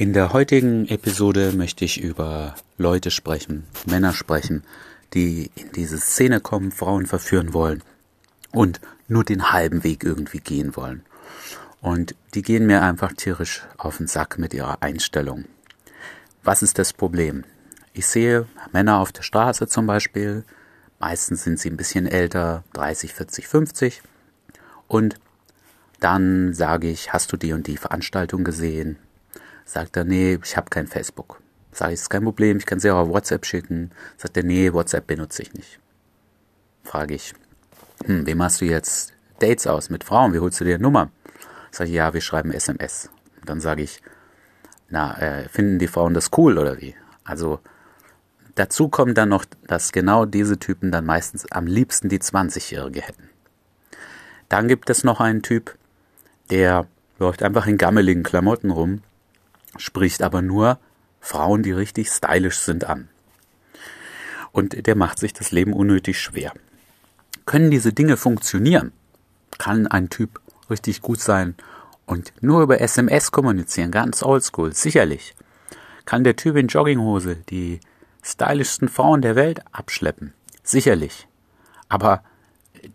In der heutigen Episode möchte ich über Leute sprechen, Männer sprechen, die in diese Szene kommen, Frauen verführen wollen und nur den halben Weg irgendwie gehen wollen. Und die gehen mir einfach tierisch auf den Sack mit ihrer Einstellung. Was ist das Problem? Ich sehe Männer auf der Straße zum Beispiel, meistens sind sie ein bisschen älter, 30, 40, 50, und dann sage ich, hast du die und die Veranstaltung gesehen? Sagt er, nee, ich habe kein Facebook. Sage ich, ist kein Problem, ich kann sie auch auf WhatsApp schicken. Sagt er, nee, WhatsApp benutze ich nicht. Frage ich, hm, wem hast du jetzt Dates aus mit Frauen? Wie holst du dir eine Nummer? Sag ich, ja, wir schreiben SMS. dann sage ich, na, äh, finden die Frauen das cool oder wie? Also dazu kommt dann noch, dass genau diese Typen dann meistens am liebsten die 20-Jährige hätten. Dann gibt es noch einen Typ, der läuft einfach in gammeligen Klamotten rum spricht aber nur Frauen, die richtig stylisch sind, an. Und der macht sich das Leben unnötig schwer. Können diese Dinge funktionieren? Kann ein Typ richtig gut sein und nur über SMS kommunizieren, ganz oldschool, sicherlich. Kann der Typ in Jogginghose die stylischsten Frauen der Welt abschleppen? Sicherlich. Aber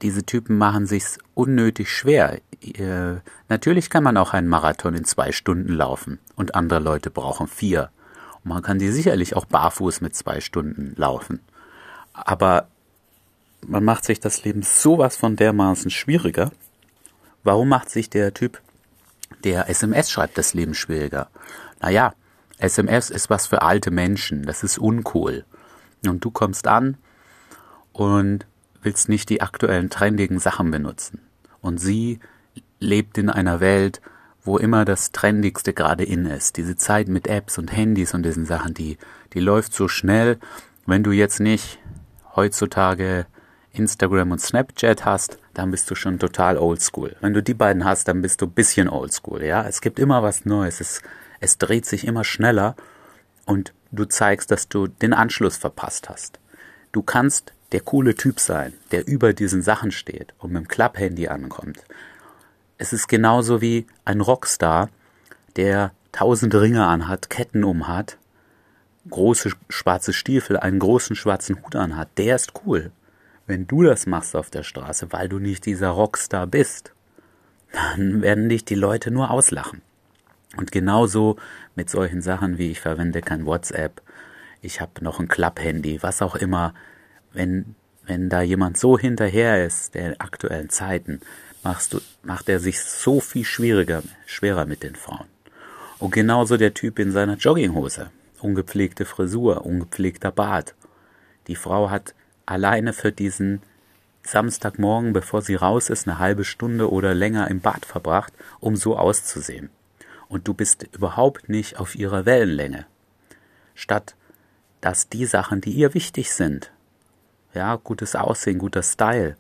diese Typen machen sich's unnötig schwer. Äh, natürlich kann man auch einen Marathon in zwei Stunden laufen und andere Leute brauchen vier. Und man kann die sicherlich auch barfuß mit zwei Stunden laufen. Aber man macht sich das Leben sowas von dermaßen schwieriger. Warum macht sich der Typ, der SMS schreibt, das Leben schwieriger? Naja, SMS ist was für alte Menschen, das ist uncool. Und du kommst an und willst nicht die aktuellen trendigen Sachen benutzen. Und sie lebt in einer Welt, wo immer das Trendigste gerade in ist. Diese Zeit mit Apps und Handys und diesen Sachen, die, die läuft so schnell. Wenn du jetzt nicht heutzutage Instagram und Snapchat hast, dann bist du schon total oldschool. Wenn du die beiden hast, dann bist du bisschen oldschool, ja. Es gibt immer was Neues. Es, es dreht sich immer schneller und du zeigst, dass du den Anschluss verpasst hast. Du kannst der coole Typ sein, der über diesen Sachen steht und mit dem Klapphandy ankommt. Es ist genauso wie ein Rockstar, der tausend Ringe anhat, Ketten umhat, große schwarze Stiefel, einen großen schwarzen Hut anhat. Der ist cool. Wenn du das machst auf der Straße, weil du nicht dieser Rockstar bist, dann werden dich die Leute nur auslachen. Und genauso mit solchen Sachen wie ich verwende kein WhatsApp, ich habe noch ein Klapphandy, was auch immer, wenn, wenn da jemand so hinterher ist, der aktuellen Zeiten, machst du, macht er sich so viel schwieriger, schwerer mit den Frauen. Und genauso der Typ in seiner Jogginghose. Ungepflegte Frisur, ungepflegter Bart. Die Frau hat alleine für diesen Samstagmorgen, bevor sie raus ist, eine halbe Stunde oder länger im Bad verbracht, um so auszusehen. Und du bist überhaupt nicht auf ihrer Wellenlänge. Statt dass die Sachen, die ihr wichtig sind, ja, gutes Aussehen, guter Style.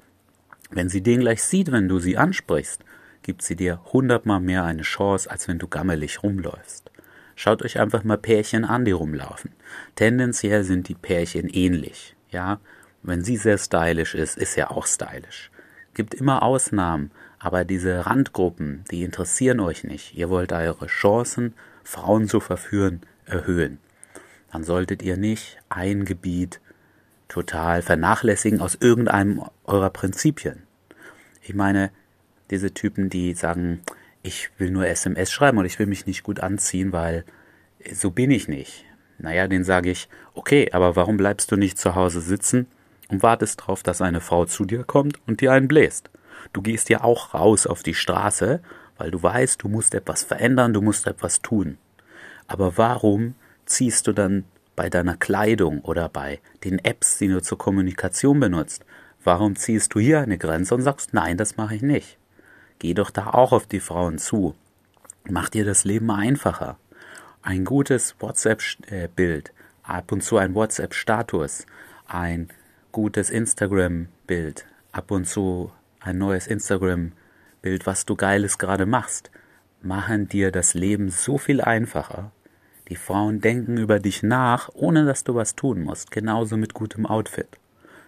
Wenn sie den gleich sieht, wenn du sie ansprichst, gibt sie dir hundertmal mehr eine Chance, als wenn du gammelig rumläufst. Schaut euch einfach mal Pärchen an, die rumlaufen. Tendenziell sind die Pärchen ähnlich, ja. Wenn sie sehr stylisch ist, ist er auch stylisch. Gibt immer Ausnahmen, aber diese Randgruppen, die interessieren euch nicht. Ihr wollt eure Chancen, Frauen zu verführen, erhöhen. Dann solltet ihr nicht ein Gebiet total vernachlässigen aus irgendeinem eurer Prinzipien. Ich meine, diese Typen, die sagen, ich will nur SMS schreiben und ich will mich nicht gut anziehen, weil so bin ich nicht. Naja, den sage ich, okay, aber warum bleibst du nicht zu Hause sitzen und wartest darauf, dass eine Frau zu dir kommt und dir einen bläst? Du gehst ja auch raus auf die Straße, weil du weißt, du musst etwas verändern, du musst etwas tun. Aber warum ziehst du dann bei deiner Kleidung oder bei den Apps, die du zur Kommunikation benutzt. Warum ziehst du hier eine Grenze und sagst, nein, das mache ich nicht? Geh doch da auch auf die Frauen zu. Mach dir das Leben einfacher. Ein gutes WhatsApp-Bild, ab und zu ein WhatsApp-Status, ein gutes Instagram-Bild, ab und zu ein neues Instagram-Bild, was du Geiles gerade machst, machen dir das Leben so viel einfacher die Frauen denken über dich nach, ohne dass du was tun musst. Genauso mit gutem Outfit.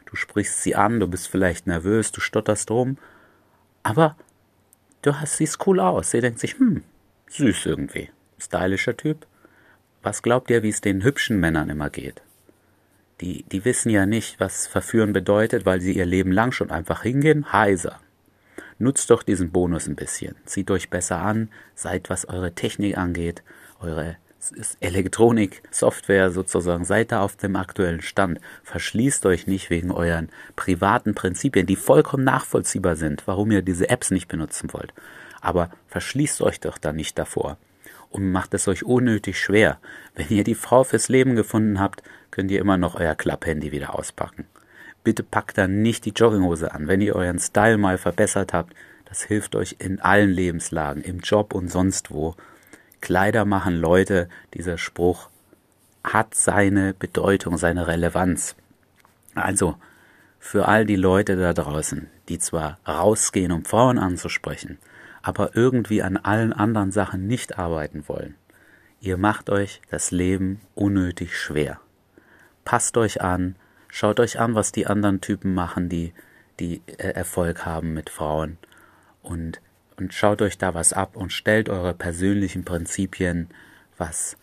Du sprichst sie an, du bist vielleicht nervös, du stotterst rum, aber du hast, siehst cool aus. Sie denkt sich, hm, süß irgendwie. Stylischer Typ. was glaubt ihr, wie es den hübschen Männern immer geht? Die, die wissen ja nicht, was verführen bedeutet, weil sie ihr Leben lang schon einfach hingehen, heiser. Nutzt doch diesen Bonus ein bisschen. Zieht euch besser an, seid, was eure Technik angeht, eure Elektronik, Software sozusagen, seid da auf dem aktuellen Stand. Verschließt euch nicht wegen euren privaten Prinzipien, die vollkommen nachvollziehbar sind, warum ihr diese Apps nicht benutzen wollt. Aber verschließt euch doch da nicht davor und macht es euch unnötig schwer. Wenn ihr die Frau fürs Leben gefunden habt, könnt ihr immer noch euer Klapphandy wieder auspacken. Bitte packt dann nicht die Jogginghose an, wenn ihr euren Style mal verbessert habt. Das hilft euch in allen Lebenslagen, im Job und sonst wo. Kleider machen Leute, dieser Spruch hat seine Bedeutung, seine Relevanz. Also, für all die Leute da draußen, die zwar rausgehen, um Frauen anzusprechen, aber irgendwie an allen anderen Sachen nicht arbeiten wollen. Ihr macht euch das Leben unnötig schwer. Passt euch an, schaut euch an, was die anderen Typen machen, die, die äh, Erfolg haben mit Frauen und, und schaut euch da was ab und stellt eure persönlichen Prinzipien, was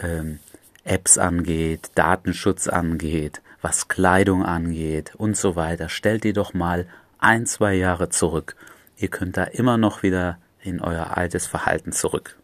ähm, Apps angeht, Datenschutz angeht, was Kleidung angeht und so weiter, stellt die doch mal ein, zwei Jahre zurück Ihr könnt da immer noch wieder in euer altes Verhalten zurück.